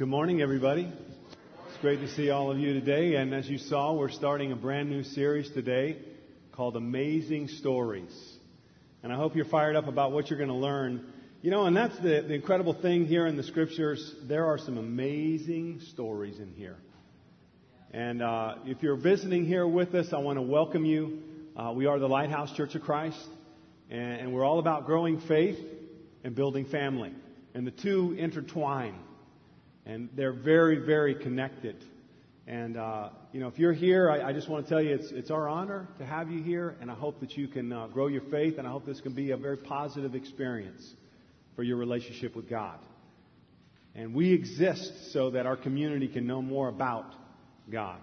Good morning, everybody. It's great to see all of you today. And as you saw, we're starting a brand new series today called Amazing Stories. And I hope you're fired up about what you're going to learn. You know, and that's the, the incredible thing here in the scriptures. There are some amazing stories in here. And uh, if you're visiting here with us, I want to welcome you. Uh, we are the Lighthouse Church of Christ, and, and we're all about growing faith and building family. And the two intertwine. And they're very, very connected. And, uh, you know, if you're here, I, I, just want to tell you it's, it's our honor to have you here, and I hope that you can uh, grow your faith, and I hope this can be a very positive experience for your relationship with God. And we exist so that our community can know more about God.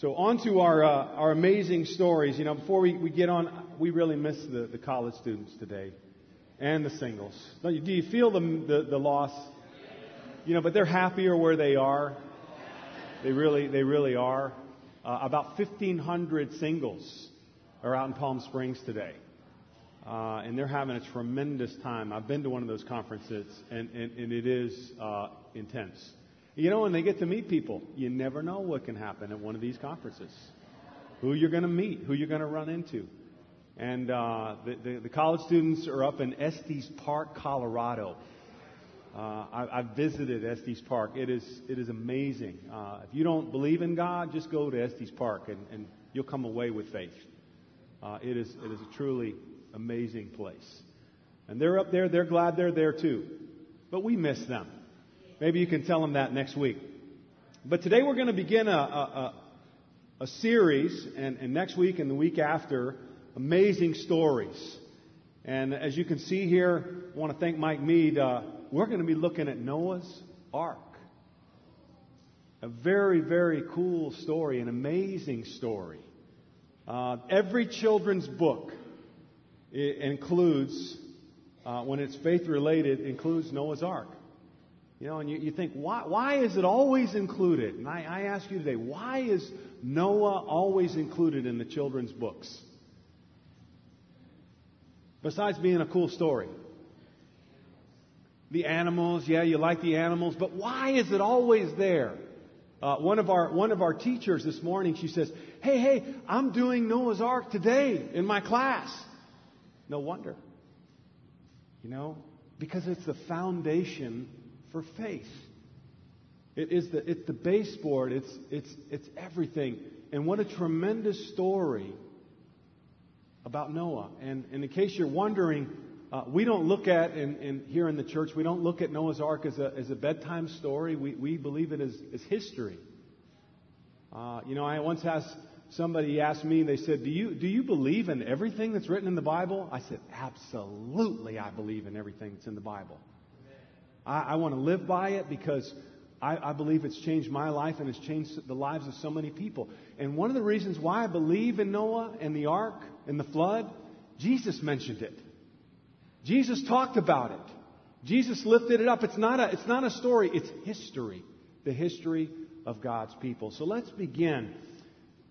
So, on to our, uh, our amazing stories. You know, before we, we get on, we really miss the, the college students today and the singles. Do you feel the, the, the loss? You know, but they're happier where they are. They really, they really are. Uh, about 1,500 singles are out in Palm Springs today. Uh, and they're having a tremendous time. I've been to one of those conferences, and, and, and it is uh, intense. You know, when they get to meet people, you never know what can happen at one of these conferences. Who you're going to meet, who you're going to run into. And uh, the, the, the college students are up in Estes Park, Colorado. Uh, I, I've visited Estes Park. It is, it is amazing. Uh, if you don't believe in God, just go to Estes Park and, and you'll come away with faith. Uh, it, is, it is a truly amazing place. And they're up there. They're glad they're there too. But we miss them. Maybe you can tell them that next week. But today we're going to begin a, a, a series, and, and next week and the week after, amazing stories. And as you can see here, I want to thank Mike Mead. Uh, we're going to be looking at Noah's Ark. A very, very cool story, an amazing story. Uh, every children's book includes, uh, when it's faith related, includes Noah's Ark. You know, and you, you think, why, why is it always included? And I, I ask you today, why is Noah always included in the children's books? Besides being a cool story the animals. Yeah, you like the animals, but why is it always there? Uh, one of our one of our teachers this morning, she says, "Hey, hey, I'm doing Noah's Ark today in my class." No wonder. You know, because it's the foundation for faith. It is the it's the baseboard. It's it's it's everything. And what a tremendous story about Noah. And, and in case you're wondering, uh, we don't look at, and, here in the church, we don't look at Noah's Ark as a, as a bedtime story. We, we believe it as, as history. Uh, you know, I once asked somebody asked me, they said, do you, do you believe in everything that's written in the Bible? I said, Absolutely, I believe in everything that's in the Bible. I, I want to live by it because I, I believe it's changed my life and it's changed the lives of so many people. And one of the reasons why I believe in Noah and the ark and the flood, Jesus mentioned it. Jesus talked about it. Jesus lifted it up. It's not a, it's not a story, it's history. The history of God's people. So let's begin.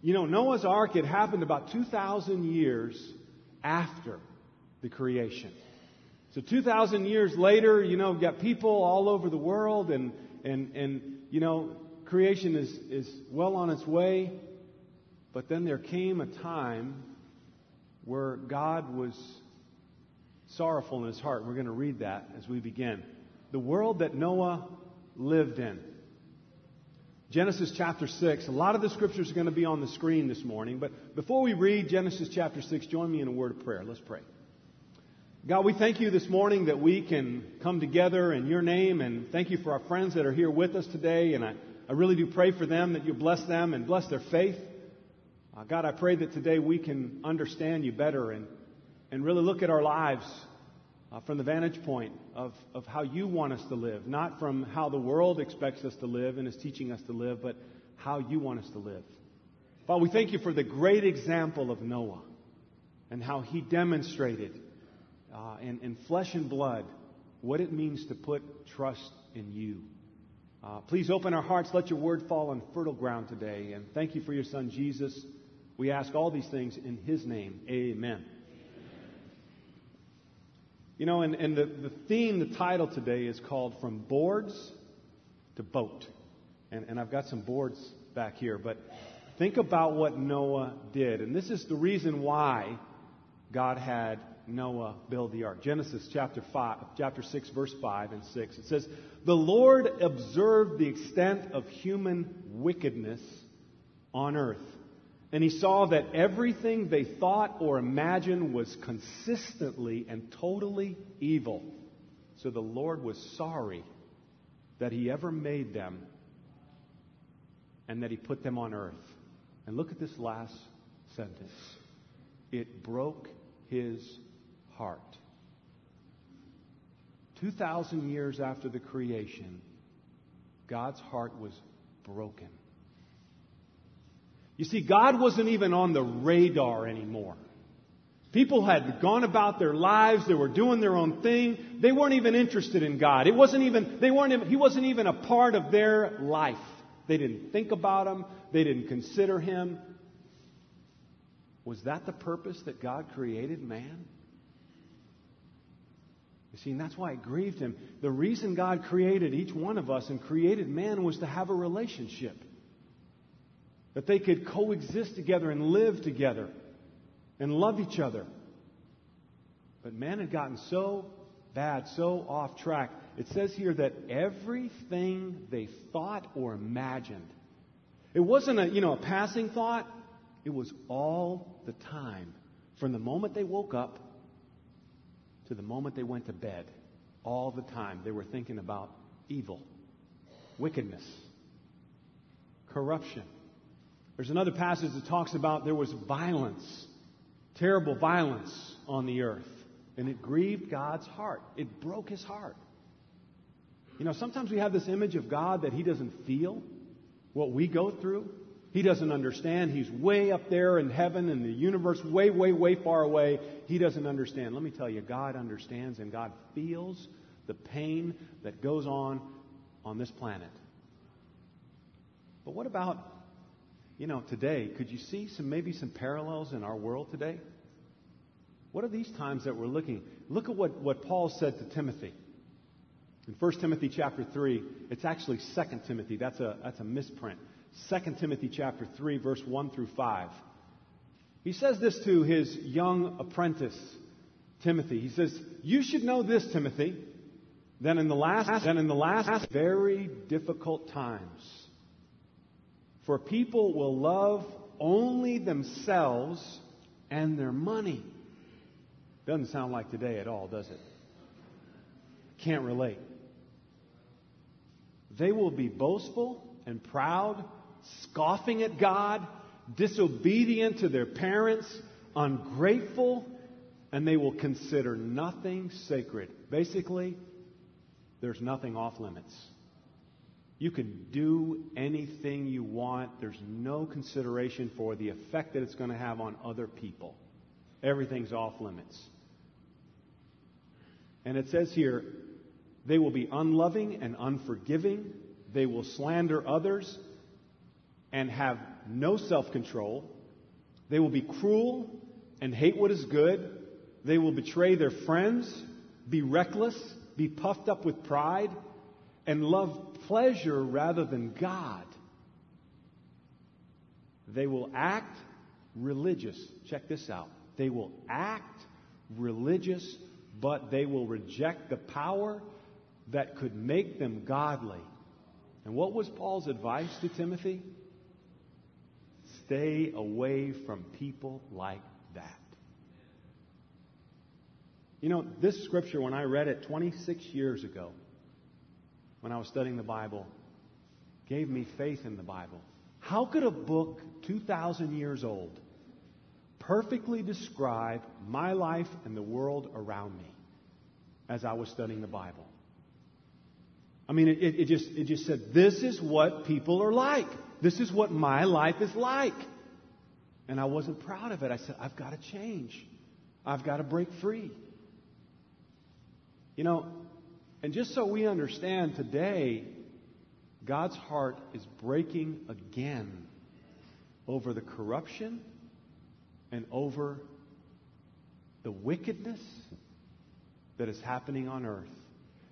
You know, Noah's Ark, it happened about 2,000 years after the creation. So 2,000 years later, you know, we've got people all over the world, and, and, and you know, creation is, is well on its way. But then there came a time where God was sorrowful in his heart. We're going to read that as we begin. The world that Noah lived in. Genesis chapter 6. A lot of the scriptures are going to be on the screen this morning, but before we read Genesis chapter 6, join me in a word of prayer. Let's pray. God, we thank you this morning that we can come together in your name, and thank you for our friends that are here with us today. And I, I really do pray for them that you bless them and bless their faith. Uh, God, I pray that today we can understand you better and and really look at our lives uh, from the vantage point of, of how you want us to live, not from how the world expects us to live and is teaching us to live, but how you want us to live. Father, we thank you for the great example of Noah and how he demonstrated uh, in, in flesh and blood what it means to put trust in you. Uh, please open our hearts. Let your word fall on fertile ground today. And thank you for your son, Jesus. We ask all these things in his name. Amen. You know, and, and the, the theme, the title today is called From Boards to boat. And, and I've got some boards back here, but think about what Noah did. And this is the reason why God had Noah build the ark. Genesis chapter 5, chapter 6, verse 5 and 6. It says, The Lord observed the extent of human wickedness on earth. And he saw that everything they thought or imagined was consistently and totally evil. So the Lord was sorry that he ever made them and that he put them on earth. And look at this last sentence. It broke his heart. 2,000 years after the creation, God's heart was broken. You see, God wasn't even on the radar anymore. People had gone about their lives. They were doing their own thing. They weren't even interested in God. It wasn't even, they weren't, even, He wasn't even a part of their life. They didn't think about Him. They didn't consider Him. Was that the purpose that God created man? You see, and that's why it grieved him. The reason God created each one of us and created man was to have a relationship. That they could coexist together and live together and love each other. But man had gotten so bad, so off track. It says here that everything they thought or imagined, it wasn't a, you know, a passing thought. It was all the time. From the moment they woke up to the moment they went to bed, all the time they were thinking about evil, wickedness, corruption. There's another passage that talks about there was violence, terrible violence on the earth, and it grieved God's heart. It broke his heart. You know, sometimes we have this image of God that he doesn't feel what we go through. He doesn't understand. He's way up there in heaven and the universe, way, way, way far away. He doesn't understand. Let me tell you, God understands and God feels the pain that goes on on this planet. But what about, you know, today? Could you see some maybe some parallels in our world today? What are these times that we're looking? Look at what, what Paul said to Timothy. In 1 Timothy chapter 3, it's actually 2 Timothy. That's a, that's a misprint. 2 Timothy chapter 3 verse 1 through 5. He says this to his young apprentice Timothy. He says, "You should know this, Timothy, that in the last then in the last very difficult times for people will love only themselves and their money." Doesn't sound like today at all, does it? Can't relate. They will be boastful and proud, scoffing at God, disobedient to their parents, ungrateful, and they will consider nothing sacred. Basically, there's nothing off limits. You can do anything you want. There's no consideration for the effect that it's going to have on other people. Everything's off limits. And it says here, they will be unloving and unforgiving. They will slander others and have no self control. They will be cruel and hate what is good. They will betray their friends, be reckless, be puffed up with pride, and love pleasure rather than God. They will act religious. Check this out. They will act religious, but they will reject the power that could make them godly. And what was Paul's advice to Timothy? Stay away from people like that. You know, this scripture, when I read it 26 years ago, when I was studying the Bible, gave me faith in the Bible. How could a book 2,000 years old perfectly describe my life and the world around me as I was studying the Bible? I mean, it, it, just, it just said, this is what people are like. This is what my life is like. And I wasn't proud of it. I said, I've got to change. I've got to break free. You know, and just so we understand today, God's heart is breaking again over the corruption and over the wickedness that is happening on earth.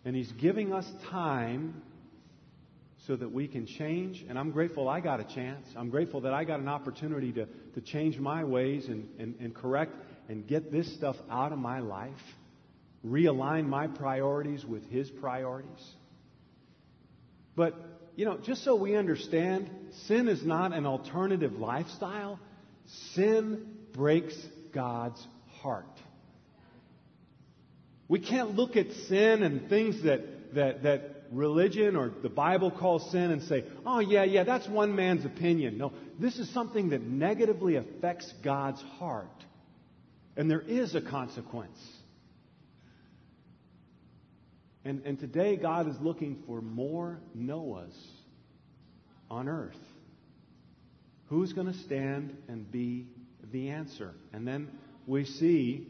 And He's giving us time so that we can change. And I'm grateful I got a chance. I'm grateful that I got an opportunity to, to change my ways and, and, and correct and get this stuff out of my life, realign my priorities with His priorities. But, you know, just so we understand, sin is not an alternative lifestyle. Sin breaks God's heart. We can't look at sin and things that, that, that religion or the Bible calls sin and say, oh, yeah, yeah, that's one man's opinion. No, this is something that negatively affects God's heart. And there is a consequence. And, and today, God is looking for more Noahs on earth. Who's going to stand and be the answer? And then we see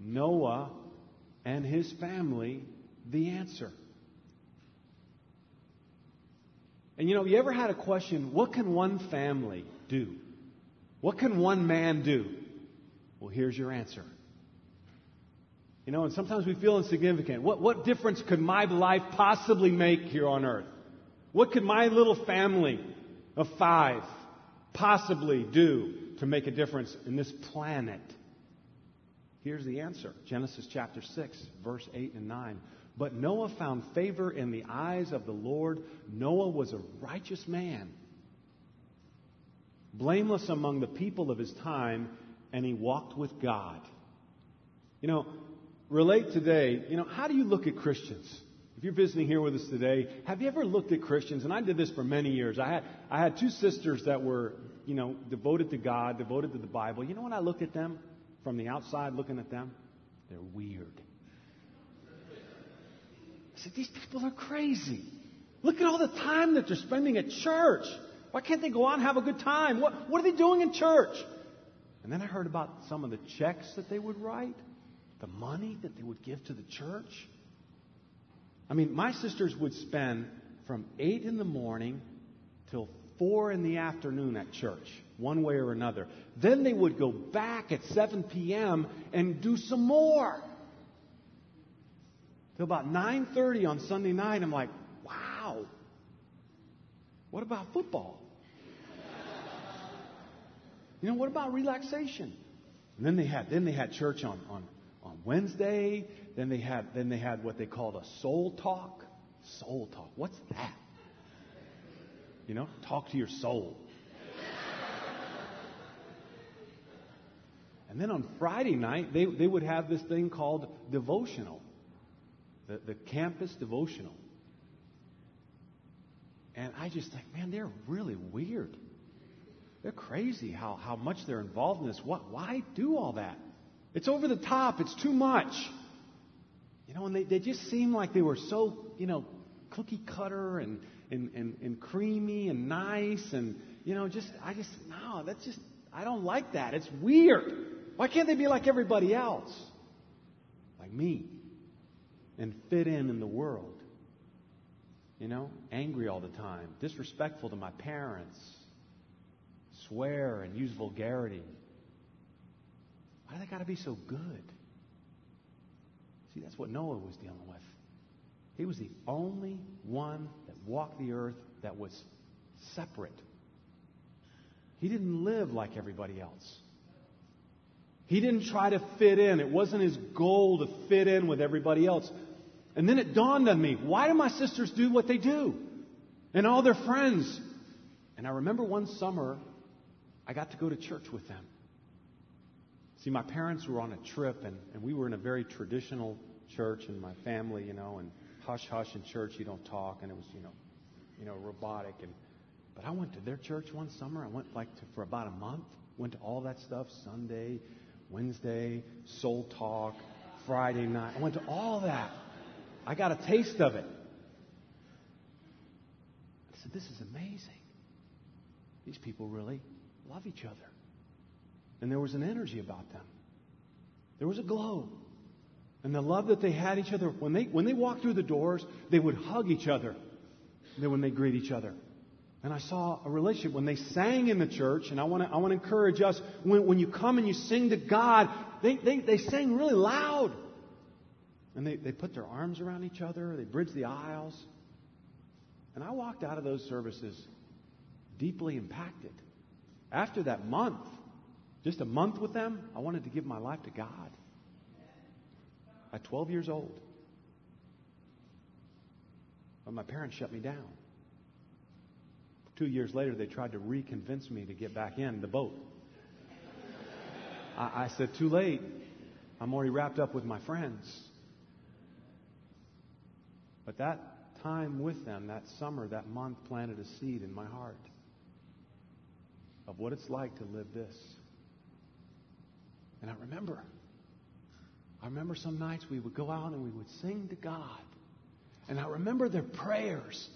Noah and his family the answer. And you know, you ever had a question, what can one family do? What can one man do? Well, here's your answer. You know, and sometimes we feel insignificant. What, what difference could my life possibly make here on earth? What could my little family of five possibly do to make a difference in this planet? Here's the answer Genesis chapter 6, verse 8 and 9. But Noah found favor in the eyes of the Lord. Noah was a righteous man, blameless among the people of his time, and he walked with God. You know, relate today, you know, how do you look at Christians? If you're visiting here with us today, have you ever looked at Christians? And I did this for many years. I had, I had two sisters that were, you know, devoted to God, devoted to the Bible. You know when I looked at them from the outside, looking at them? They're weird. I said, These people are crazy. Look at all the time that they're spending at church. Why can't they go out and have a good time? What, what are they doing in church? And then I heard about some of the checks that they would write, the money that they would give to the church. I mean, my sisters would spend from 8 in the morning till 4 in the afternoon at church, one way or another. Then they would go back at 7 p.m. and do some more till about 9:30 on Sunday night. I'm like, wow. What about football? You know, what about relaxation? And then they had then they had church on, on, Wednesday. Then they had then they had what they called a soul talk. Soul talk. What's that? You know, talk to your soul. And then on Friday night, they, they would have this thing called devotional the, the campus devotional. And I just think, man, they're really weird. They're crazy how, how much they're involved in this. What, why do all that? It's over the top. It's too much. You know, and they, they just seem like they were so, you know, cookie cutter and, and, and, and creamy and nice. And, you know, just, I just, no, that's just, I don't like that. It's weird. Why can't they be like everybody else? Like me and fit in in the world. You know, angry all the time, disrespectful to my parents, swear and use vulgarity. Why do they got to be so good? See, that's what Noah was dealing with. He was the only one that walked the earth that was separate. He didn't live like everybody else. He didn't try to fit in. It wasn't his goal to fit in with everybody else. And then it dawned on me why do my sisters do what they do? And all their friends. And I remember one summer, I got to go to church with them. See, my parents were on a trip, and, and we were in a very traditional church, and my family, you know, and hush hush in church, you don't talk, and it was, you know, you know, robotic. And but I went to their church one summer. I went like to, for about a month. Went to all that stuff Sunday, Wednesday, soul talk, Friday night. I went to all that. I got a taste of it. I said, This is amazing. These people really love each other. And there was an energy about them. There was a glow. And the love that they had each other, when they, when they walked through the doors, they would hug each other. Then when they greet each other. And I saw a relationship when they sang in the church, and I want to I want to encourage us when, when you come and you sing to God, they, they, they sing really loud. And they, they put their arms around each other, they bridge the aisles. And I walked out of those services deeply impacted. After that month, just a month with them, I wanted to give my life to God. At 12 years old. But my parents shut me down. Two years later, they tried to reconvince me to get back in the boat. I, I said, Too late. I'm already wrapped up with my friends. But that time with them, that summer, that month, planted a seed in my heart of what it's like to live this. And I remember, I remember some nights we would go out and we would sing to God. And I remember their prayers.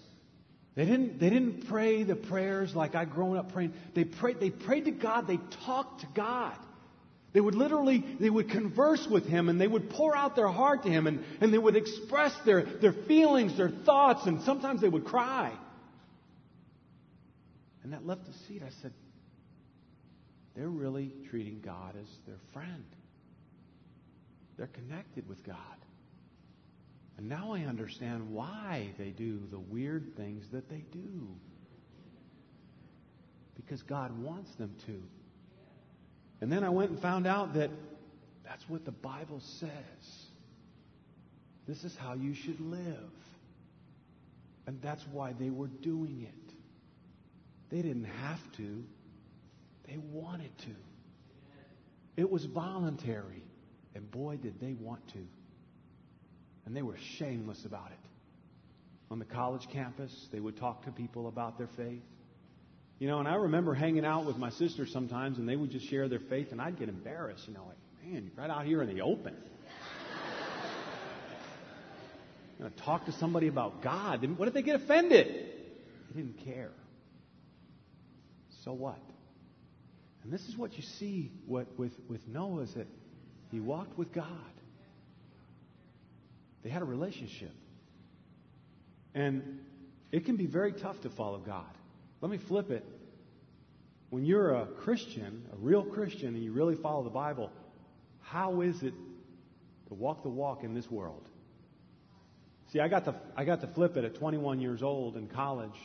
They didn't, they didn't pray the prayers like I'd grown up praying. They prayed, they prayed to God. They talked to God. They would literally, they would converse with him and they would pour out their heart to him and, and they would express their, their feelings, their thoughts, and sometimes they would cry. And that left a seed. I said, they're really treating God as their friend. They're connected with God. And now I understand why they do the weird things that they do. Because God wants them to. And then I went and found out that that's what the Bible says. This is how you should live. And that's why they were doing it. They didn't have to, they wanted to. It was voluntary. And boy, did they want to. And they were shameless about it. On the college campus, they would talk to people about their faith. You know, and I remember hanging out with my sister sometimes, and they would just share their faith, and I'd get embarrassed. You know, like, man, you're right out here in the open. you know, talk to somebody about God. What if they get offended? They didn't care. So what? And this is what you see what, with, with Noah is that he walked with God. They had a relationship. And it can be very tough to follow God. Let me flip it. When you're a Christian, a real Christian, and you really follow the Bible, how is it to walk the walk in this world? See, I got to, I got to flip it at 21 years old in college.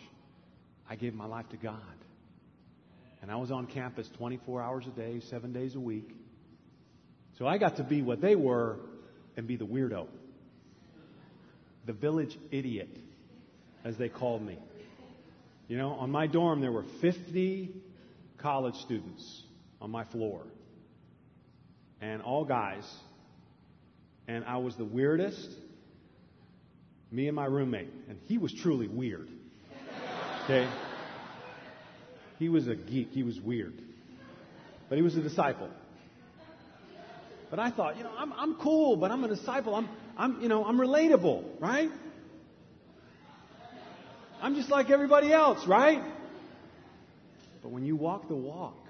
I gave my life to God. And I was on campus 24 hours a day, seven days a week. So I got to be what they were and be the weirdo. The village idiot, as they called me. You know, on my dorm, there were 50 college students on my floor, and all guys. And I was the weirdest, me and my roommate. And he was truly weird. Okay? He was a geek, he was weird. But he was a disciple. But I thought, you know, I'm, I'm cool, but I'm a disciple. I'm, I'm, you know, I'm relatable, right? I'm just like everybody else, right? But when you walk the walk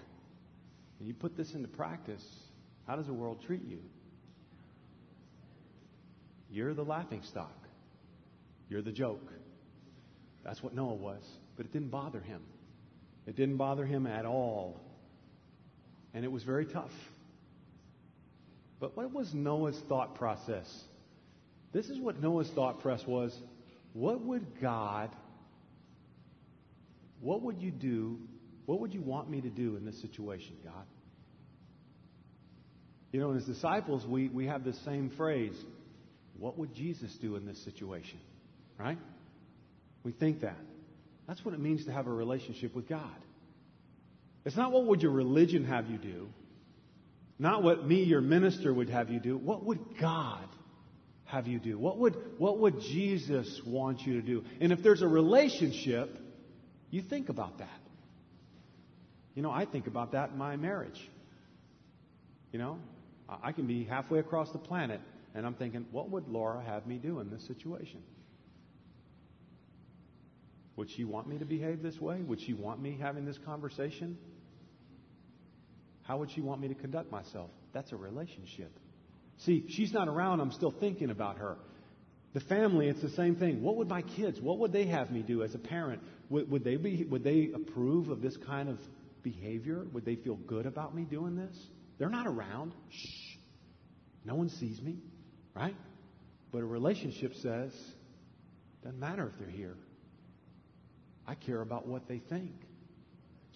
and you put this into practice, how does the world treat you? You're the laughing stock. You're the joke. That's what Noah was. But it didn't bother him. It didn't bother him at all. And it was very tough. But what was Noah's thought process? This is what Noah's thought process was. What would God what would you do? What would you want me to do in this situation, God? You know, as disciples, we, we have this same phrase What would Jesus do in this situation? Right? We think that. That's what it means to have a relationship with God. It's not what would your religion have you do, not what me, your minister, would have you do. What would God have you do? What would, what would Jesus want you to do? And if there's a relationship, you think about that. You know, I think about that in my marriage. You know, I can be halfway across the planet and I'm thinking, what would Laura have me do in this situation? Would she want me to behave this way? Would she want me having this conversation? How would she want me to conduct myself? That's a relationship. See, she's not around, I'm still thinking about her. The family, it's the same thing. What would my kids, what would they have me do as a parent? Would, would, they be, would they approve of this kind of behavior? Would they feel good about me doing this? They're not around. Shh. No one sees me, right? But a relationship says, doesn't matter if they're here. I care about what they think.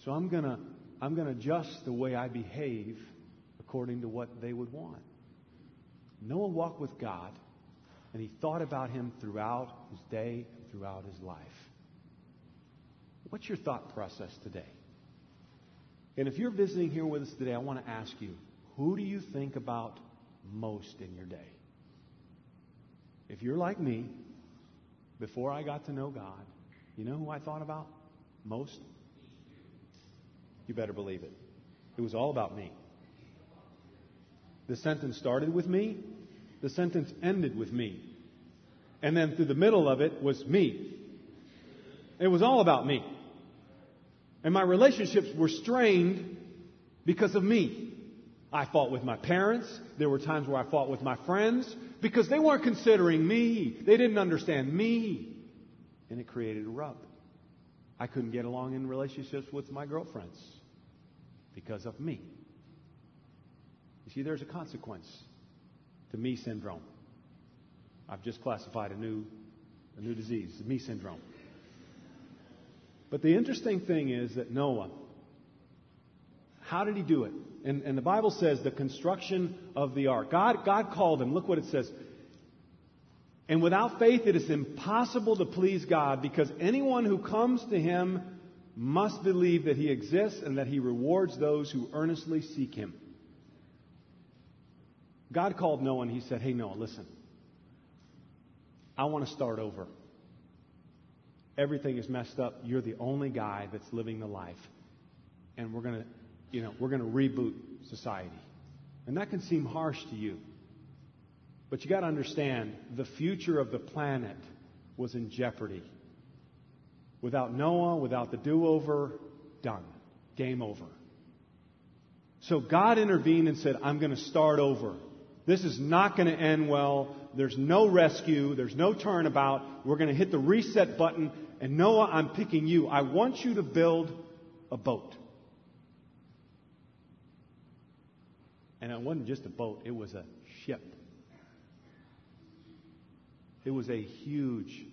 So I'm going to I'm going to adjust the way I behave according to what they would want. Noah walked with God, and he thought about him throughout his day, and throughout his life. What's your thought process today? And if you're visiting here with us today, I want to ask you who do you think about most in your day? If you're like me, before I got to know God, you know who I thought about most? You better believe it. It was all about me. The sentence started with me, the sentence ended with me. And then through the middle of it was me. It was all about me. And my relationships were strained because of me. I fought with my parents. There were times where I fought with my friends because they weren't considering me. They didn't understand me. And it created a rub. I couldn't get along in relationships with my girlfriends because of me. You see, there's a consequence to me syndrome. I've just classified a new, a new disease, the me syndrome. But the interesting thing is that Noah, how did he do it? And, and the Bible says the construction of the ark. God, God called him. Look what it says. And without faith, it is impossible to please God because anyone who comes to him must believe that he exists and that he rewards those who earnestly seek him. God called Noah and he said, Hey, Noah, listen. I want to start over. Everything is messed up. You're the only guy that's living the life. And we're going to, you know, we're going to reboot society. And that can seem harsh to you. But you got to understand the future of the planet was in jeopardy. Without Noah, without the do over, done. Game over. So God intervened and said, I'm going to start over. This is not going to end well. There's no rescue. There's no turnabout. We're going to hit the reset button. And Noah, I'm picking you. I want you to build a boat. And it wasn't just a boat, it was a ship. It was a huge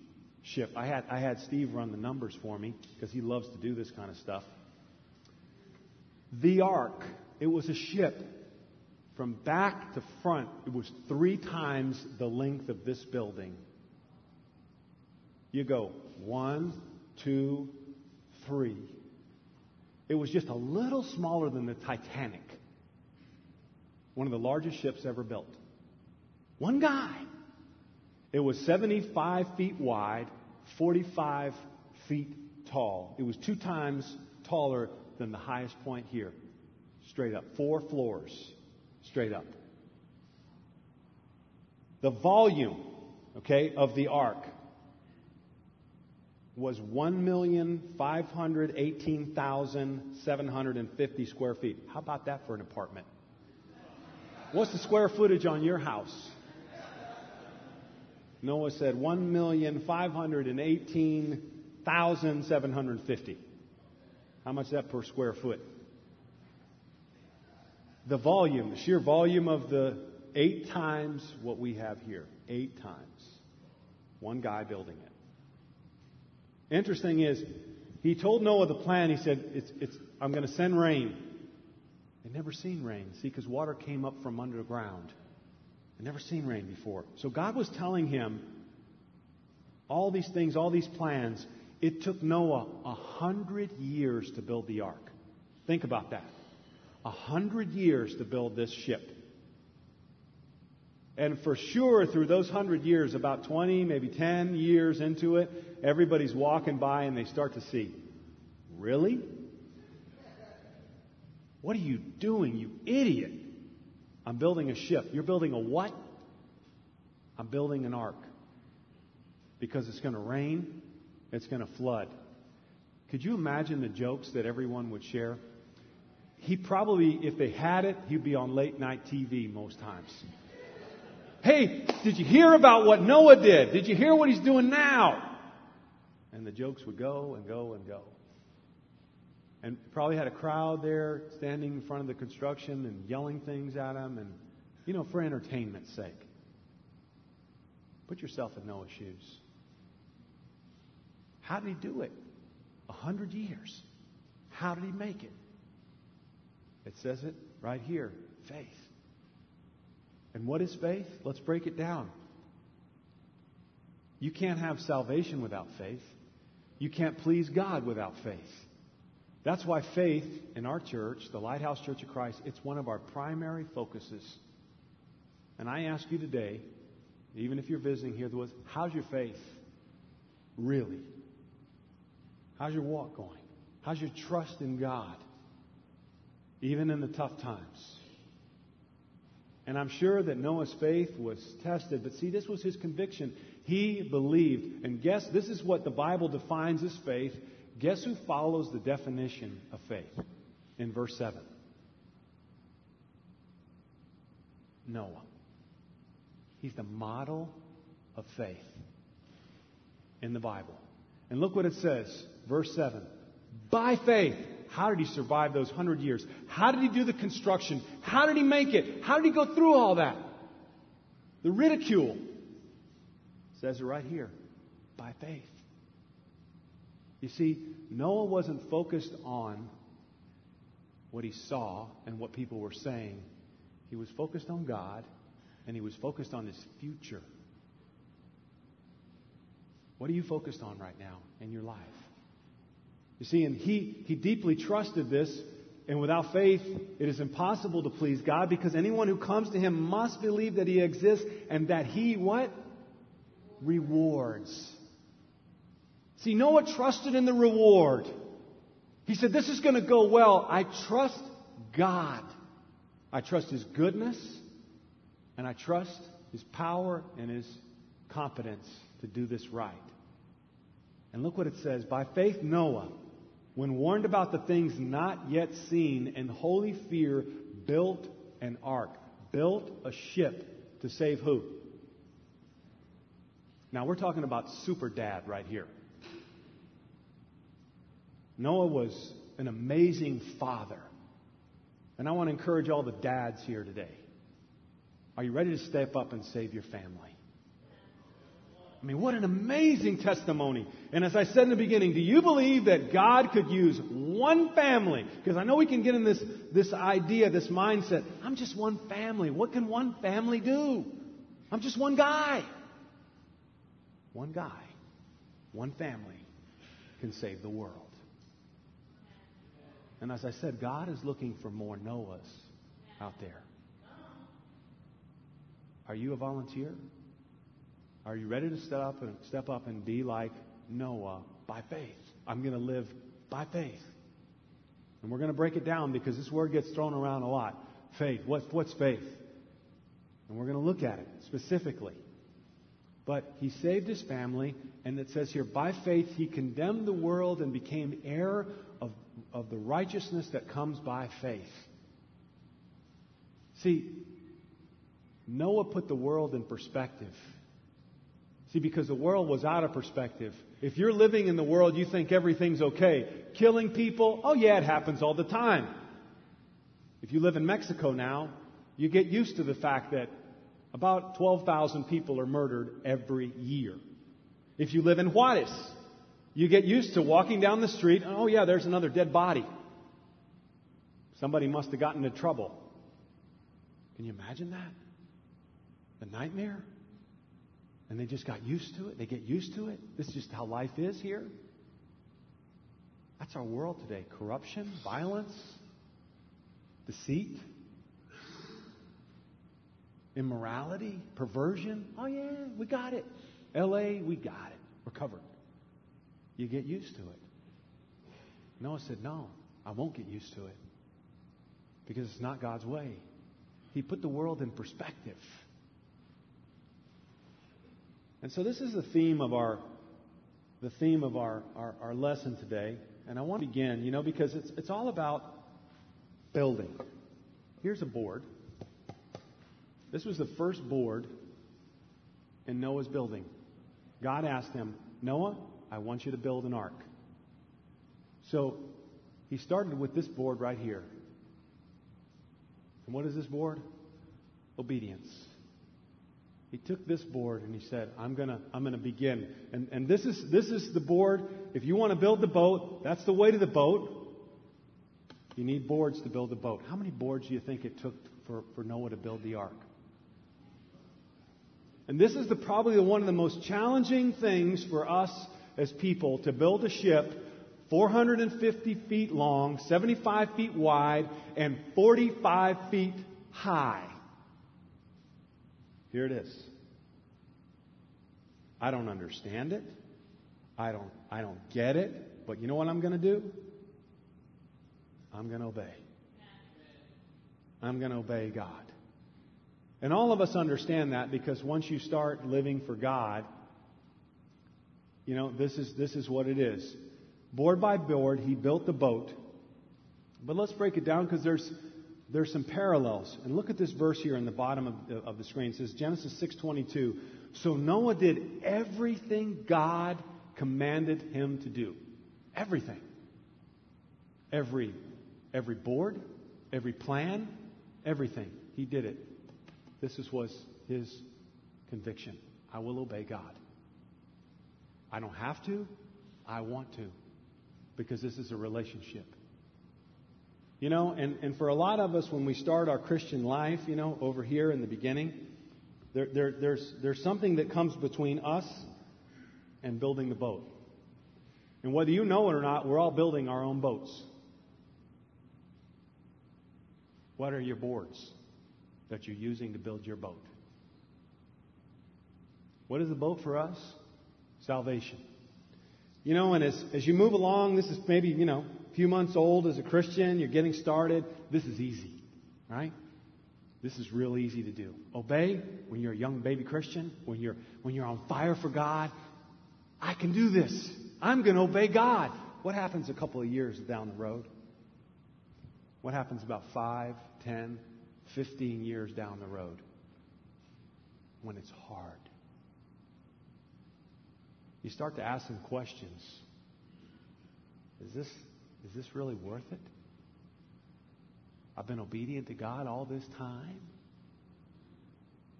ship. I had, I had Steve run the numbers for me because he loves to do this kind of stuff. The ark, it was a ship from back to front, it was three times the length of this building. You go one, two, three. It was just a little smaller than the Titanic, one of the largest ships ever built. One guy. It was 75 feet wide, 45 feet tall. It was two times taller than the highest point here. Straight up. Four floors straight up. The volume, okay, of the ark was 1,518,750 square feet. How about that for an apartment? What's the square footage on your house? Noah said 1,518,750. How much is that per square foot? the volume, the sheer volume of the eight times what we have here. Eight times. One guy building it. Interesting is, he told Noah the plan. He said, it's, it's, I'm going to send rain. They'd never seen rain, see, because water came up from underground. They'd never seen rain before. So God was telling him all these things, all these plans. It took Noah a hundred years to build the ark. Think about that a hundred years to build this ship. And for sure, through those hundred years, about 20, maybe 10 years into it, everybody's walking by and they start to see, really? What are you doing, you idiot? I'm building a ship. You're building a what? I'm building an ark. Because it's going to rain, it's going to flood. Could you imagine the jokes that everyone would share? he probably, if they had it, he'd be on late night TV most times. Hey, did you hear about what Noah did? Did you hear what he's doing now? And the jokes would go and go and go. And probably had a crowd there standing in front of the construction and yelling things at him and, you know, for entertainment's sake. Put yourself in Noah's shoes. How did he do it? A hundred years. How did he make it? It says it right here faith. And what is faith? Let's break it down. You can't have salvation without faith. You can't please God without faith. That's why faith in our church, the Lighthouse Church of Christ, it's one of our primary focuses. And I ask you today, even if you're visiting here, was how's your faith? Really? How's your walk going? How's your trust in God? Even in the tough times. And I'm sure that Noah's faith was tested, but see, this was his conviction. He believed. And guess, this is what the Bible defines as faith. Guess who follows the definition of faith in verse 7? Noah. He's the model of faith in the Bible. And look what it says, verse 7. By faith, how did he survive those hundred years? How did he do the construction? How did he make it? How did he go through all that? The ridicule. says it right here. By faith. You see, Noah wasn't focused on what he saw and what people were saying. He was focused on God and he was focused on his future. What are you focused on right now in your life? You see, and he, he deeply trusted this, and without faith, it is impossible to please God because anyone who comes to him must believe that he exists and that he what? Rewards. See, Noah trusted in the reward. He said, This is going to go well. I trust God. I trust his goodness, and I trust his power and his competence to do this right. And look what it says. By faith, Noah, when warned about the things not yet seen, in holy fear, built an ark, built a ship to save who? Now we're talking about super dad right here. Noah was an amazing father. And I want to encourage all the dads here today. Are you ready to step up and save your family? I mean, what an amazing testimony. And as I said in the beginning, do you believe that God could use one family? Because I know we can get in this, this idea, this mindset. I'm just one family. What can one family do? I'm just one guy. One guy, one family can save the world. And as I said, God is looking for more Noahs out there. Are you a volunteer? Are you ready to step up and step up and be like Noah by faith? I'm going to live by faith. And we're going to break it down because this word gets thrown around a lot. Faith. What's, what's faith? And we're going to look at it specifically. But he saved his family, and it says here, by faith he condemned the world and became heir of, the righteousness that comes by faith. See, Noah put the world in perspective. See, because the world was out of perspective. If you're living in the world, you think everything's okay. Killing people, oh yeah, it happens all the time. If you live in Mexico now, you get used to the fact that about 12,000 people are murdered every year. If you live in Juarez, you get used to walking down the street, oh yeah, there's another dead body. Somebody must have gotten into trouble. Can you imagine that? The nightmare? And they just got used to it. They get used to it. This is just how life is here. That's our world today corruption, violence, deceit, immorality, perversion. Oh, yeah, we got it. LA, we got it. We're covered. You get used to it. Noah said, No, I won't get used to it because it's not God's way. He put the world in perspective. And so this is the theme of our the theme of our, our, our lesson today. And I want to begin, you know, because it's it's all about building. Here's a board. This was the first board in Noah's building. God asked him, Noah, I want you to build an ark. So he started with this board right here. And what is this board? Obedience. He took this board and he said, I'm going to I'm to begin. And, and this, is, this is the board. If you want to build the boat, that's the weight of the boat. You need boards to build the boat. How many boards do you think it took for, for Noah to build the ark? And this is the, probably one of the most challenging things for us as people to build a ship 450 feet long, 75 feet wide, and 45 feet high. Here it is. I don't understand it. I don't, I don't get it. But you know what I'm going to do? I'm going to obey. I'm going to obey God. And all of us understand that because once you start living for God, you know, this is, this is what it is. Board by board, he built the boat. But let's break it down because there's, there's some parallels. And look at this verse here in the bottom of, of the screen. It says Genesis 6:22. So Noah did everything God commanded him to do. Everything. Every every board, every plan, everything. He did it. This was his conviction. I will obey God. I don't have to. I want to. Because this is a relationship. You know, and, and for a lot of us, when we start our Christian life, you know, over here in the beginning, there, there, there's, there's something that comes between us and building the boat. And whether you know it or not, we're all building our own boats. What are your boards that you're using to build your boat? What is the boat for us? Salvation. You know, and as, as you move along, this is maybe, you know, a few months old as a Christian, you're getting started. This is easy, right? This is real easy to do. Obey when you're a young baby Christian, when you're, when you're on fire for God. I can do this. I'm going to obey God. What happens a couple of years down the road? What happens about 5, 10, 15 years down the road? When it's hard. You start to ask some questions. Is this, is this really worth it? I've been obedient to God all this time.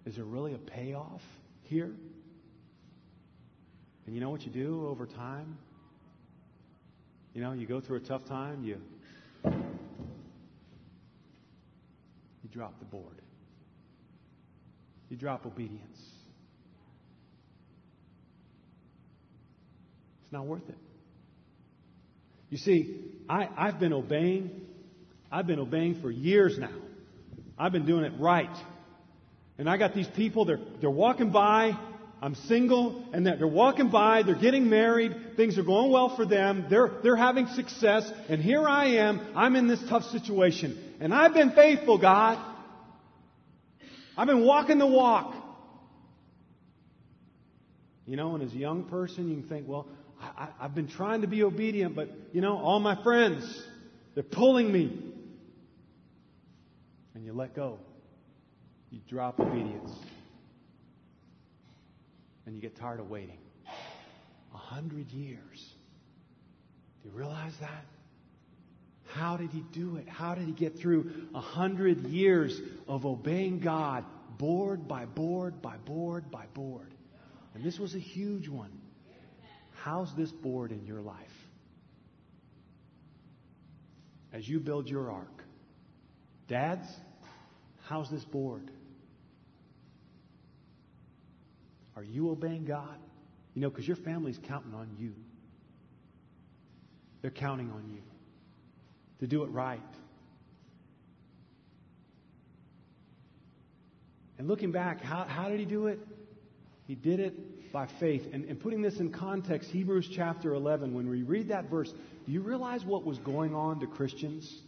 Is there really a payoff here? And you know what you do over time? You know, you go through a tough time, you you drop the board. You drop obedience. It's not worth it. You see, I, I've been obeying. I've been obeying for years now. I've been doing it right. And I got these people, they're, they're walking by. I'm single, and they're walking by, they're getting married, things are going well for them, they're, they're having success, and here I am, I'm in this tough situation. And I've been faithful, God. I've been walking the walk. You know, and as a young person, you can think, well, I, have been trying to be obedient, but, you know, all my friends, they're pulling me. And you let go. You drop obedience. And you get tired of waiting. A hundred years. Do you realize that? How did he do it? How did he get through a hundred years of obeying God, board by board by board by board? And this was a huge one. How's this board in your life? As you build your ark. Dads, how's this board? Are you obeying God? You know, because your family's counting on you. They're counting on you to do it right. And looking back, how, how did he do it? He did it by faith. And, and putting this in context, Hebrews chapter 11, when we read that verse, do you realize what was going on to Christians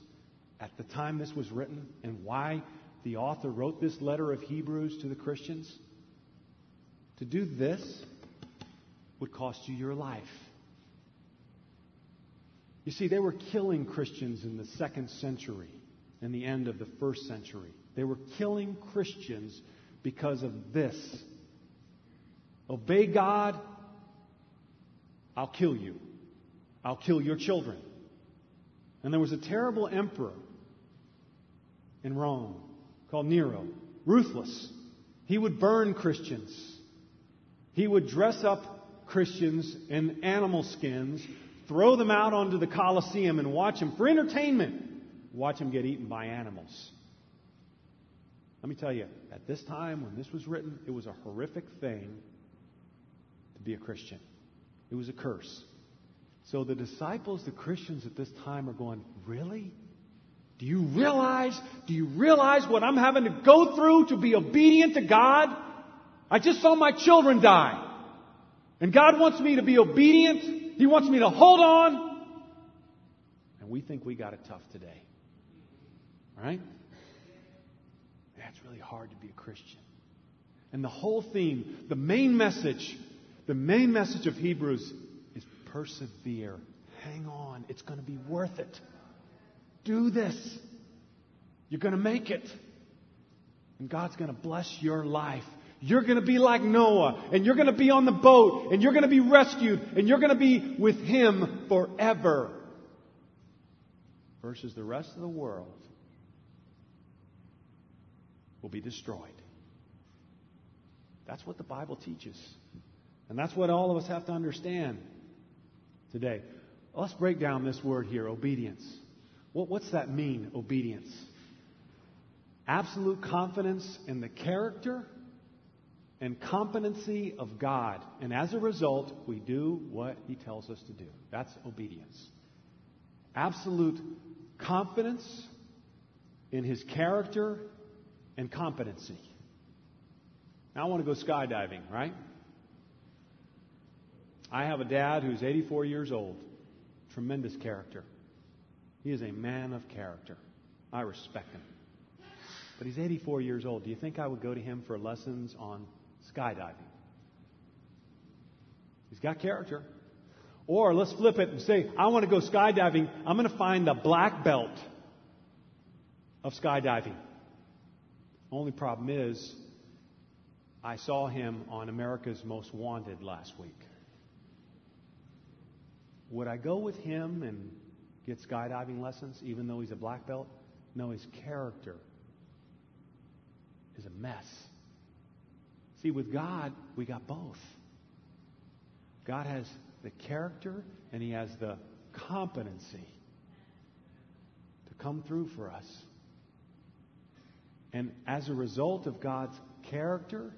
at the time this was written and why the author wrote this letter of Hebrews to the Christians? To do this would cost you your life. You see, they were killing Christians in the second century and the end of the first century. They were killing Christians because of this Obey God, I'll kill you. I'll kill your children. And there was a terrible emperor in Rome called Nero, ruthless. He would burn Christians. He would dress up Christians in animal skins, throw them out onto the Colosseum, and watch them for entertainment. Watch them get eaten by animals. Let me tell you, at this time when this was written, it was a horrific thing to be a Christian. It was a curse. So the disciples, the Christians at this time, are going, Really? Do you realize? Do you realize what I'm having to go through to be obedient to God? I just saw my children die. And God wants me to be obedient. He wants me to hold on. And we think we got it tough today. Right? It's really hard to be a Christian. And the whole theme, the main message, the main message of Hebrews is persevere. Hang on. It's going to be worth it. Do this. You're going to make it. And God's going to bless your life. You're going to be like Noah, and you're going to be on the boat, and you're going to be rescued, and you're going to be with Him forever. Versus the rest of the world will be destroyed. That's what the Bible teaches. And that's what all of us have to understand today. Let's break down this word here obedience. What, what's that mean, obedience? Absolute confidence in the character and competency of God. And as a result, we do what He tells us to do. That's obedience. Absolute confidence in His character and competency. Now, I want to go skydiving, right? I have a dad who's 84 years old. Tremendous character. He is a man of character. I respect him. But he's 84 years old. Do you think I would go to him for lessons on skydiving? He's got character. Or let's flip it and say, I want to go skydiving. I'm going to find the black belt of skydiving. Only problem is, I saw him on America's Most Wanted last week. Would I go with him and get skydiving lessons, even though he's a black belt? No, his character is a mess. See, with God, we got both. God has the character and he has the competency to come through for us. And as a result of God's character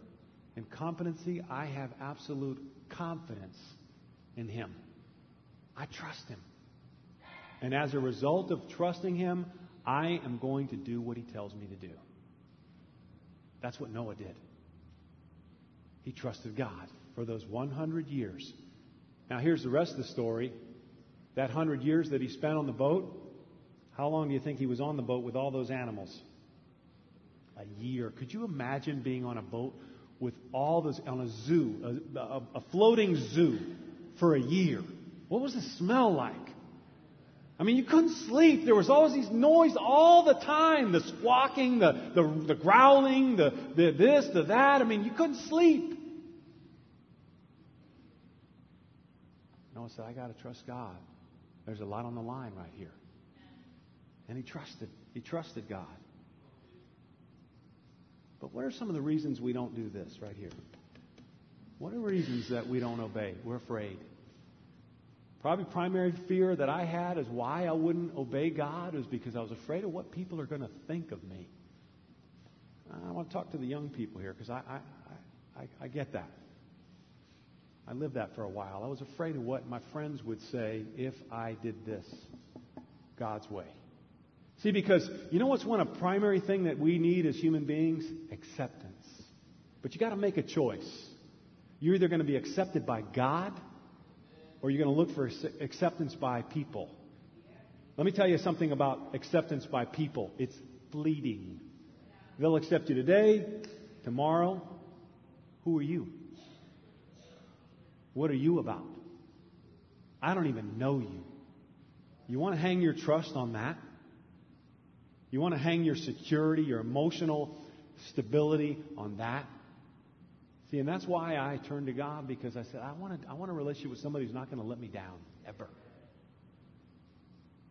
and competency, I have absolute confidence in him. I trust him. And as a result of trusting him, I am going to do what he tells me to do. That's what Noah did. He trusted God for those 100 years. Now, here's the rest of the story. That 100 years that he spent on the boat, how long do you think he was on the boat with all those animals? A year. Could you imagine being on a boat with all those, on a zoo, a, a, a floating zoo for a year? What was the smell like? I mean, you couldn't sleep. There was always these noise all the time. The squawking, the, the, the growling, the, the this, the that. I mean, you couldn't sleep. Noah said, I got to trust God. There's a lot on the line right here. And he trusted. He trusted God. But what are some of the reasons we don't do this right here? What are reasons that we don't obey? We're afraid. Probably primary fear that I had is why I wouldn't obey God is because I was afraid of what people are going to think of me. I want to talk to the young people here because I, I, I, I get that. I lived that for a while. I was afraid of what my friends would say if I did this God's way. See, because you know what's one of primary thing that we need as human beings? Acceptance. But you got to make a choice. You're either going to be accepted by God or you're going to look for acceptance by people. Let me tell you something about acceptance by people. It's fleeting. They'll accept you today, tomorrow. Who are you? What are you about? I don't even know you. You want to hang your trust on that? You want to hang your security, your emotional stability on that? See, and that's why I turned to God because I said, I want, to, I want a relationship with somebody who's not going to let me down, ever.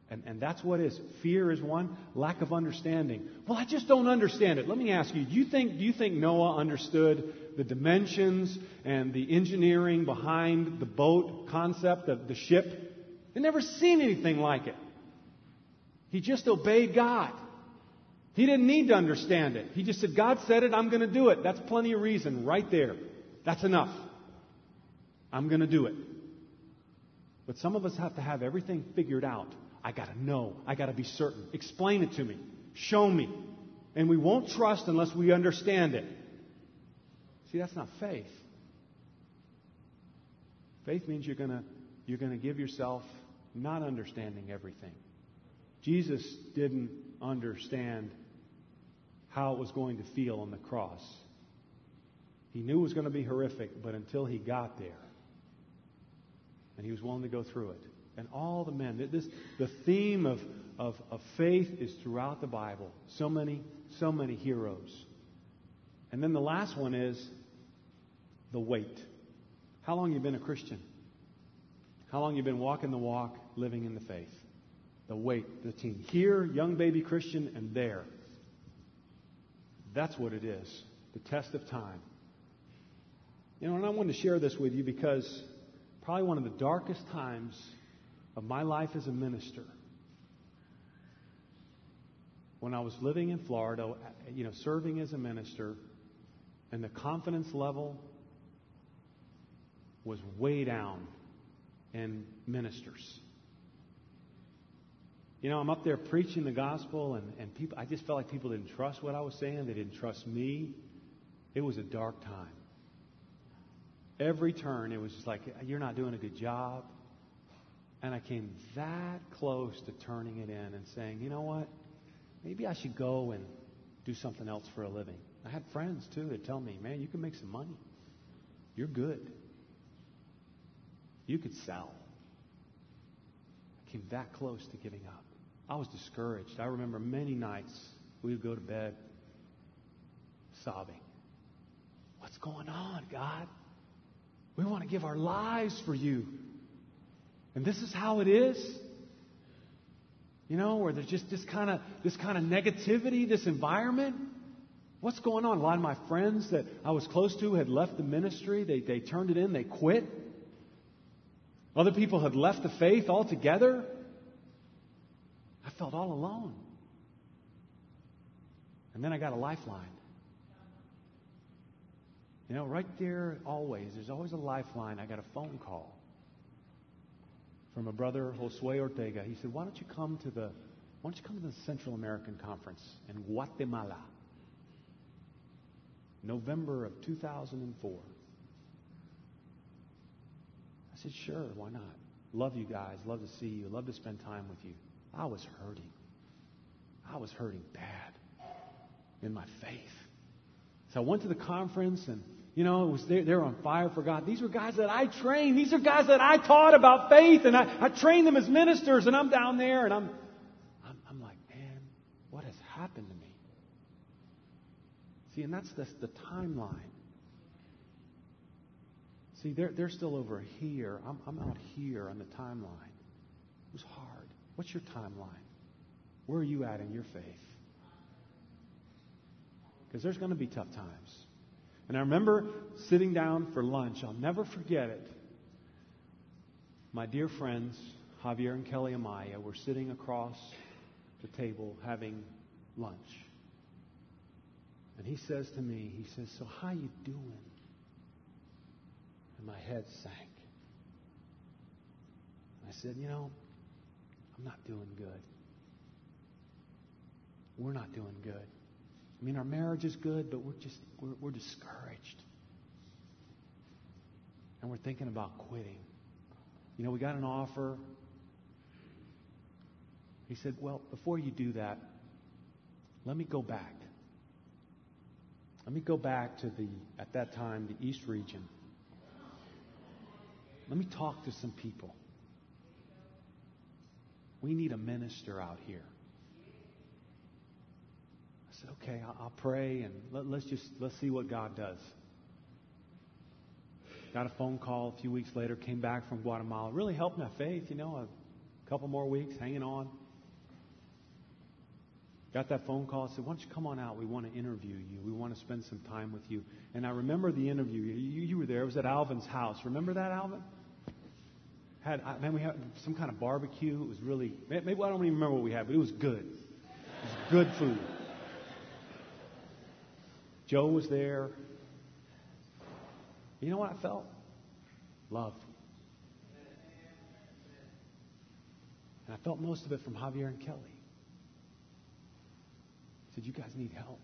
And, and that's what is. Fear is one, lack of understanding. Well, I just don't understand it. Let me ask you, do you think, do you think Noah understood the dimensions and the engineering behind the boat concept of the ship? He'd never seen anything like it. He just obeyed God. He didn't need to understand it. He just said, God said it, I'm going to do it. That's plenty of reason right there. That's enough. I'm going to do it. But some of us have to have everything figured out. I got to know. I got to be certain. Explain it to me. Show me. And we won't trust unless we understand it. See, that's not faith. Faith means you're going to you're going to give yourself not understanding everything. Jesus didn't understand how it was going to feel on the cross. He knew it was going to be horrific, but until he got there, and he was willing to go through it. And all the men, this, the theme of, of, of faith is throughout the Bible. So many, so many heroes. And then the last one is the wait. How long you been a Christian? How long you been walking the walk, living in the faith? The wait, the team. Here, young baby Christian, and there. That's what it is. The test of time. You know, and I wanted to share this with you because probably one of the darkest times of my life as a minister when I was living in Florida, you know, serving as a minister, and the confidence level was way down in ministers. You know, I'm up there preaching the gospel, and, and people, I just felt like people didn't trust what I was saying. They didn't trust me. It was a dark time. Every turn, it was just like, you're not doing a good job. And I came that close to turning it in and saying, you know what? Maybe I should go and do something else for a living. I had friends, too, that tell me, man, you can make some money. You're good. You could sell. I came that close to giving up. I was discouraged. I remember many nights we would go to bed sobbing. What's going on, God? We want to give our lives for you. And this is how it is. You know, where there's just this kind of this kind of negativity, this environment. What's going on? A lot of my friends that I was close to had left the ministry. They, they turned it in. They quit. Other people had left the faith altogether. Felt all alone. And then I got a lifeline. You know, right there, always, there's always a lifeline. I got a phone call from a brother, Josue Ortega. He said, Why don't you come to the why don't you come to the Central American Conference in Guatemala? November of 2004. I said, Sure, why not? Love you guys, love to see you, love to spend time with you. I was hurting. I was hurting bad in my faith. So I went to the conference and you know, it was they, they were on fire for God. These were guys that I trained. These are guys that I taught about faith, and I, I trained them as ministers. And I'm down there, and I'm, I'm, I'm like, man, what has happened to me? See, and that's the, the timeline. See, they're, they're still over here. I'm, I'm out here on the timeline. It was hard. What's your timeline? Where are you at in your faith? Because there's going to be tough times. And I remember sitting down for lunch. I'll never forget it. My dear friends, Javier and Kelly Amaya, were sitting across the table having lunch. And he says to me, he says, So how you doing? And my head sank. I said, You know, I'm not doing good. We're not doing good. I mean, our marriage is good, but we're just, we're, we're discouraged. And we're thinking about quitting. You know, we got an offer. He said, Well, before you do that, let me go back. Let me go back to the, at that time, the East region. Let me talk to some people. We need a minister out here I said, okay, I'll, pray and let, let's just let's see what God does. Got a phone call a few weeks later, came back from Guatemala. Really helped my faith, you know, a couple more weeks hanging on. got that phone call. I said, "Why don't you come on out? We want to interview you. We want to spend some time with you." And I remember the interview. You, you were there. It was at Alvin's house. Remember that, Alvin? Had man, we had some kind of barbecue. It was really maybe I don't even remember what we had, but it was good. It was good food. Joe was there. You know what I felt? Love. And I felt most of it from Javier and Kelly. He said, You guys need help.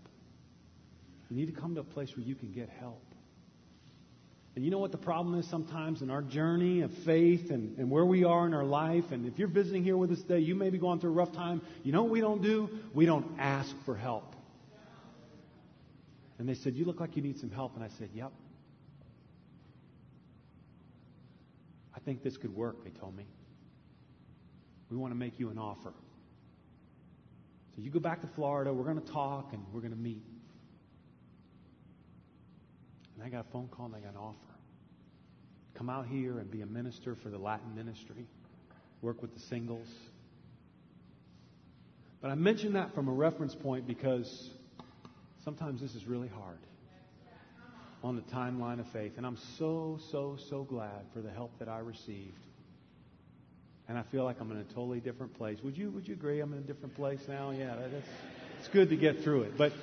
You need to come to a place where you can get help. And you know what the problem is sometimes in our journey of faith and, and where we are in our life? And if you're visiting here with us today, you may be going through a rough time. You know what we don't do? We don't ask for help. And they said, You look like you need some help. And I said, Yep. I think this could work, they told me. We want to make you an offer. So you go back to Florida, we're going to talk, and we're going to meet. And I got a phone call and I got an offer. Come out here and be a minister for the Latin ministry, work with the singles. But I mention that from a reference point because sometimes this is really hard on the timeline of faith. And I'm so, so, so glad for the help that I received. And I feel like I'm in a totally different place. Would you, would you agree I'm in a different place now? Yeah, that's, it's good to get through it. But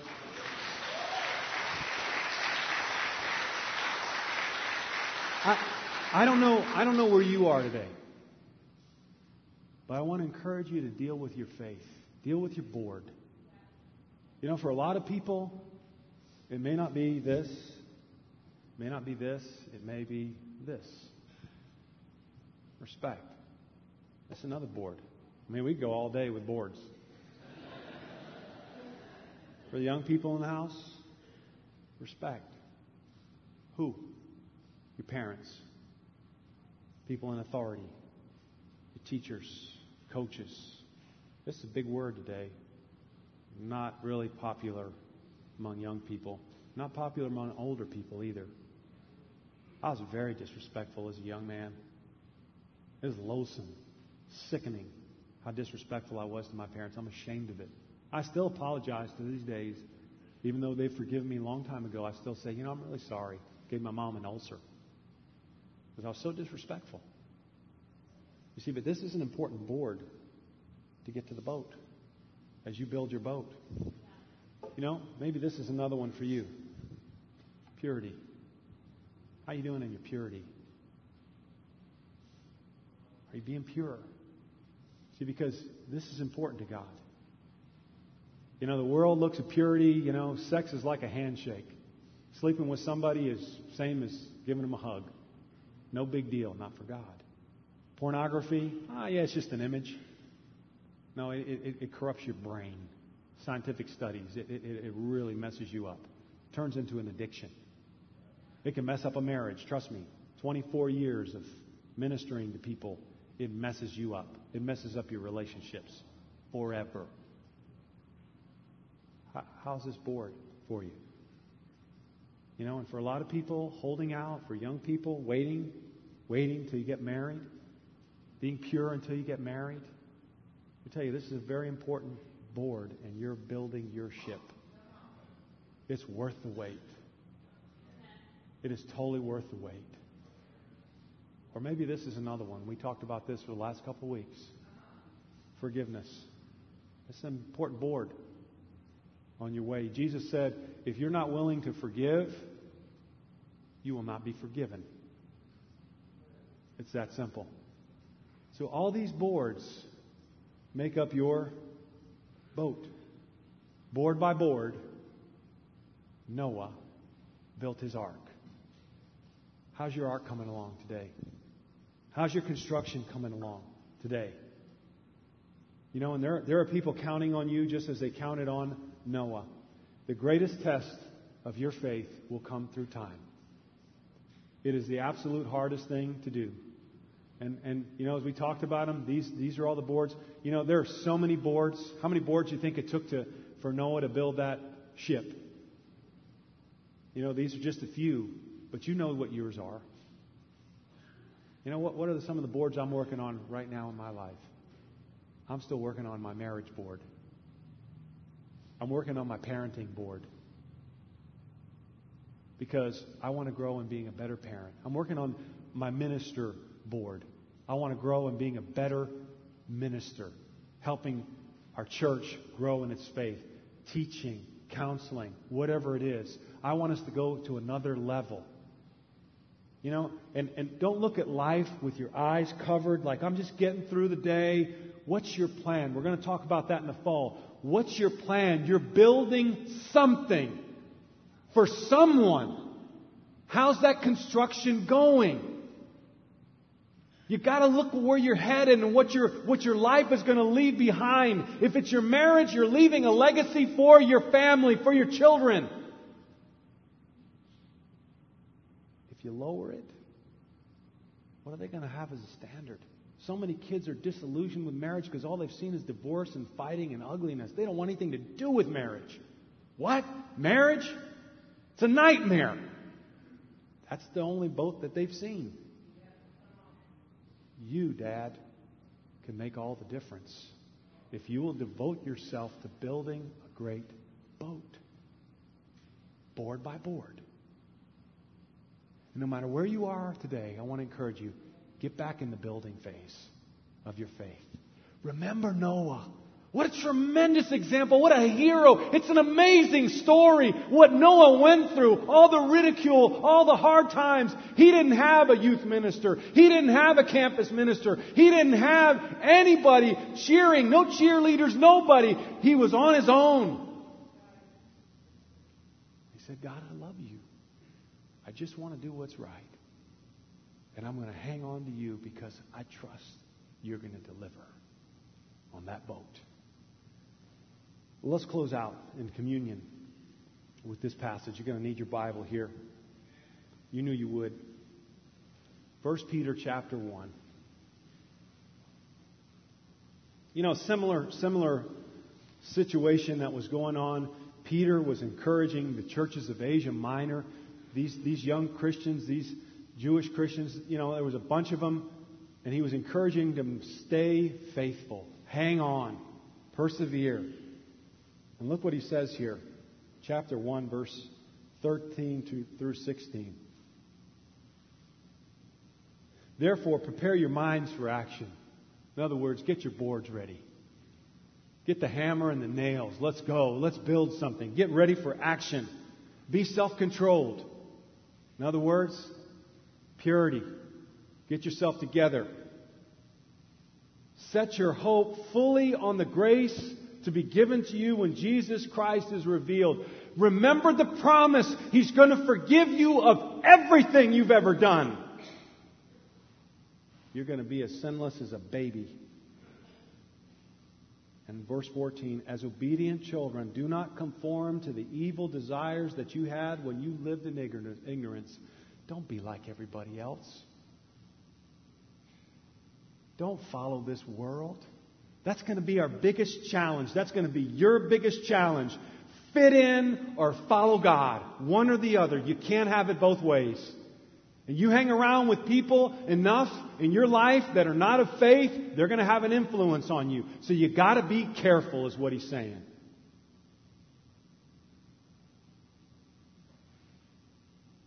I, I don't know, I don't know where you are today. But I want to encourage you to deal with your faith. Deal with your board. You know, for a lot of people, it may not be this, it may not be this, it may be this. Respect. That's another board. I mean, we go all day with boards. For the young people in the house, respect. Who? Your parents, people in authority, your teachers, coaches. This is a big word today. Not really popular among young people. Not popular among older people either. I was very disrespectful as a young man. It was loathsome, sickening how disrespectful I was to my parents. I'm ashamed of it. I still apologize to these days. Even though they've forgiven me a long time ago, I still say, you know, I'm really sorry. Gave my mom an ulcer because I was so disrespectful. You see, but this is an important board to get to the boat as you build your boat. You know, maybe this is another one for you. Purity. How are you doing in your purity? Are you being pure? See, because this is important to God. You know, the world looks at purity, you know, sex is like a handshake. Sleeping with somebody is same as giving them a hug. No big deal, not for God. Pornography, ah, yeah, it's just an image. No, it, it, it corrupts your brain. Scientific studies, it, it, really messes you up. Turns into an addiction. It can mess up a marriage, trust me. 24 years of ministering to people, it messes you up. It messes up your relationships forever. How's this board for you? You know, and for a lot of people, holding out, for young people, waiting, waiting until you get married, being pure until you get married. I tell you, this is a very important board, and you're building your ship. It's worth the wait. It is totally worth the wait. Or maybe this is another one. We talked about this for the last couple of weeks. Forgiveness. It's an important board on your way. Jesus said, if you're not willing to forgive, you will not be forgiven. It's that simple. So all these boards make up your boat. Board by board, Noah built his ark. How's your ark coming along today? How's your construction coming along today? You know, and there, there are people counting on you just as they counted on Noah. The greatest test of your faith will come through time. It is the absolute hardest thing to do. And, and you know, as we talked about them, these, these are all the boards. You know, there are so many boards. How many boards do you think it took to, for Noah to build that ship? You know, these are just a few, but you know what yours are. You know, what, what are the, some of the boards I'm working on right now in my life? I'm still working on my marriage board. I'm working on my parenting board because I want to grow in being a better parent. I'm working on my minister board. I want to grow in being a better minister, helping our church grow in its faith, teaching, counseling, whatever it is. I want us to go to another level. You know, and, and don't look at life with your eyes covered like I'm just getting through the day. What's your plan? We're going to talk about that in the fall. What's your plan? You're building something for someone. How's that construction going? You got to look where you're headed and what your what your life is going to leave behind. If it's your marriage, you're leaving a legacy for your family, for your children. If you lower it, what are they going to have as a standard? So many kids are disillusioned with marriage because all they've seen is divorce and fighting and ugliness. They don't want anything to do with marriage. What? Marriage? It's a nightmare. That's the only boat that they've seen. You, Dad, can make all the difference if you will devote yourself to building a great boat, board by board. And no matter where you are today, I want to encourage you get back in the building phase of your faith. Remember Noah. What a tremendous example. What a hero. It's an amazing story. What Noah went through, all the ridicule, all the hard times. He didn't have a youth minister. He didn't have a campus minister. He didn't have anybody cheering, no cheerleaders, nobody. He was on his own. He said, God, I love you. I just want to do what's right. And I'm going to hang on to you because I trust you're going to deliver on that boat. Well, let's close out in communion with this passage. You're going to need your Bible here. You knew you would. 1 Peter chapter 1. You know, similar similar situation that was going on. Peter was encouraging the churches of Asia Minor, these, these young Christians, these Jewish Christians, you know, there was a bunch of them, and he was encouraging them to stay faithful, hang on, persevere. And look what he says here, chapter 1, verse 13 to, through 16. Therefore, prepare your minds for action. In other words, get your boards ready. Get the hammer and the nails. Let's go. Let's build something. Get ready for action. Be self controlled. In other words, purity. Get yourself together. Set your hope fully on the grace to be given to you when Jesus Christ is revealed. Remember the promise. He's going to forgive you of everything you've ever done. You're going to be as sinless as a baby. And verse 14, as obedient children, do not conform to the evil desires that you had when you lived in ignorance. Don't be like everybody else. Don't follow this world. That's going to be our biggest challenge. That's going to be your biggest challenge. Fit in or follow God. One or the other. You can't have it both ways. And you hang around with people enough in your life that are not of faith, they're going to have an influence on you. So you got to be careful, is what he's saying.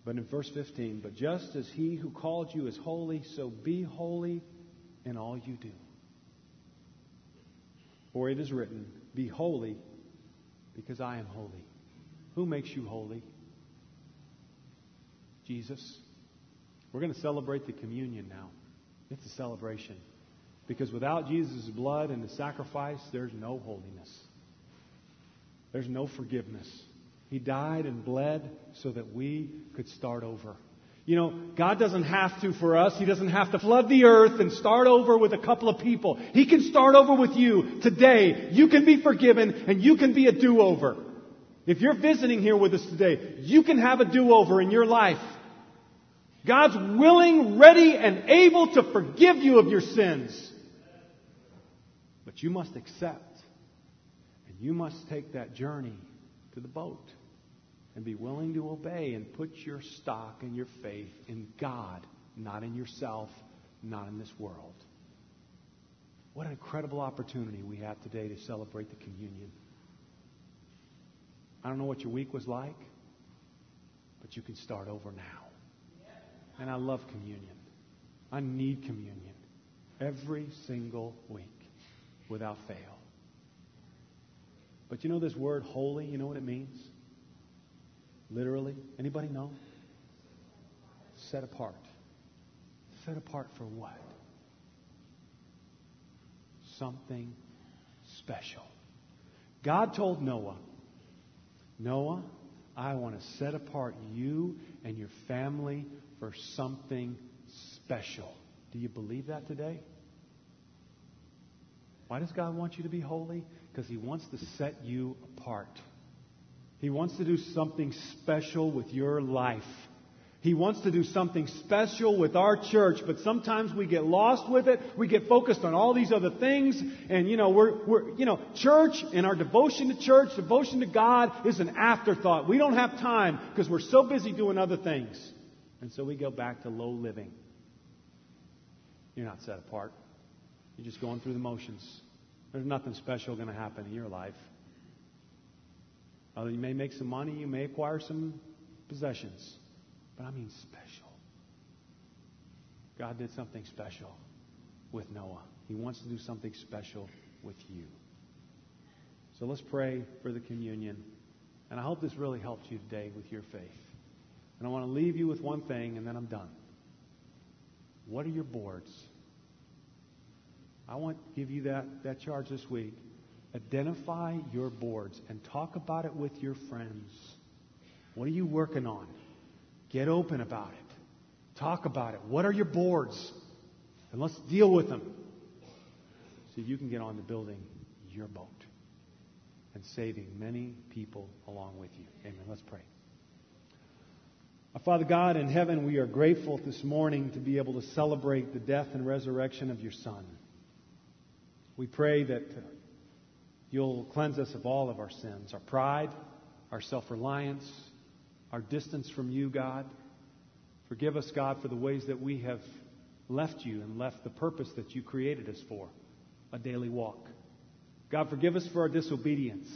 But in verse 15, but just as he who called you is holy, so be holy in all you do. For it is written, Be holy, because I am holy. Who makes you holy? Jesus. We're going to celebrate the communion now. It's a celebration. Because without Jesus' blood and the sacrifice, there's no holiness. There's no forgiveness. He died and bled so that we could start over. You know, God doesn't have to for us. He doesn't have to flood the earth and start over with a couple of people. He can start over with you today. You can be forgiven and you can be a do-over. If you're visiting here with us today, you can have a do-over in your life. God's willing, ready, and able to forgive you of your sins. But you must accept and you must take that journey to the boat and be willing to obey and put your stock and your faith in God, not in yourself, not in this world. What an incredible opportunity we have today to celebrate the communion. I don't know what your week was like, but you can start over now. And I love communion. I need communion every single week without fail. But you know this word holy, you know what it means? Literally? Anybody know? Set apart. Set apart for what? Something special. God told Noah, Noah, I want to set apart you and your family for something special. Do you believe that today? Why does God want you to be holy? Because He wants to set you apart. He wants to do something special with your life. He wants to do something special with our church, but sometimes we get lost with it. We get focused on all these other things. And, you know, we're, we're, you know, church and our devotion to church, devotion to God is an afterthought. We don't have time because we're so busy doing other things. And so we go back to low living. You're not set apart. You're just going through the motions. There's nothing special going to happen in your life. Although you may make some money, you may acquire some possessions. But I mean special. God did something special with Noah. He wants to do something special with you. So let's pray for the communion. And I hope this really helps you today with your faith. And I want to leave you with one thing, and then I'm done. What are your boards? I want to give you that, that charge this week. Identify your boards and talk about it with your friends. What are you working on? Get open about it. Talk about it. What are your boards? And let's deal with them so you can get on to building your boat and saving many people along with you. Amen. Let's pray. Our Father God in heaven, we are grateful this morning to be able to celebrate the death and resurrection of your Son. We pray that you'll cleanse us of all of our sins, our pride, our self reliance, our distance from you, God. Forgive us, God, for the ways that we have left you and left the purpose that you created us for a daily walk. God, forgive us for our disobedience,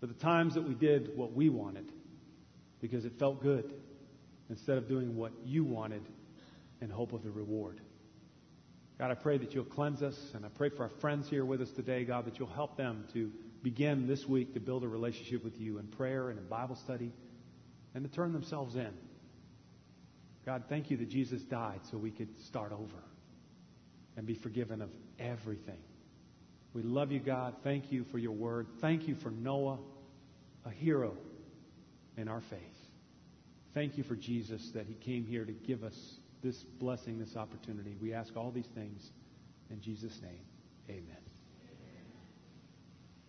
for the times that we did what we wanted because it felt good instead of doing what you wanted in hope of the reward. God, I pray that you'll cleanse us, and I pray for our friends here with us today, God, that you'll help them to begin this week to build a relationship with you in prayer and in Bible study and to turn themselves in. God, thank you that Jesus died so we could start over and be forgiven of everything. We love you, God. Thank you for your word. Thank you for Noah, a hero in our faith. Thank you for Jesus that he came here to give us this blessing, this opportunity. We ask all these things in Jesus' name. Amen.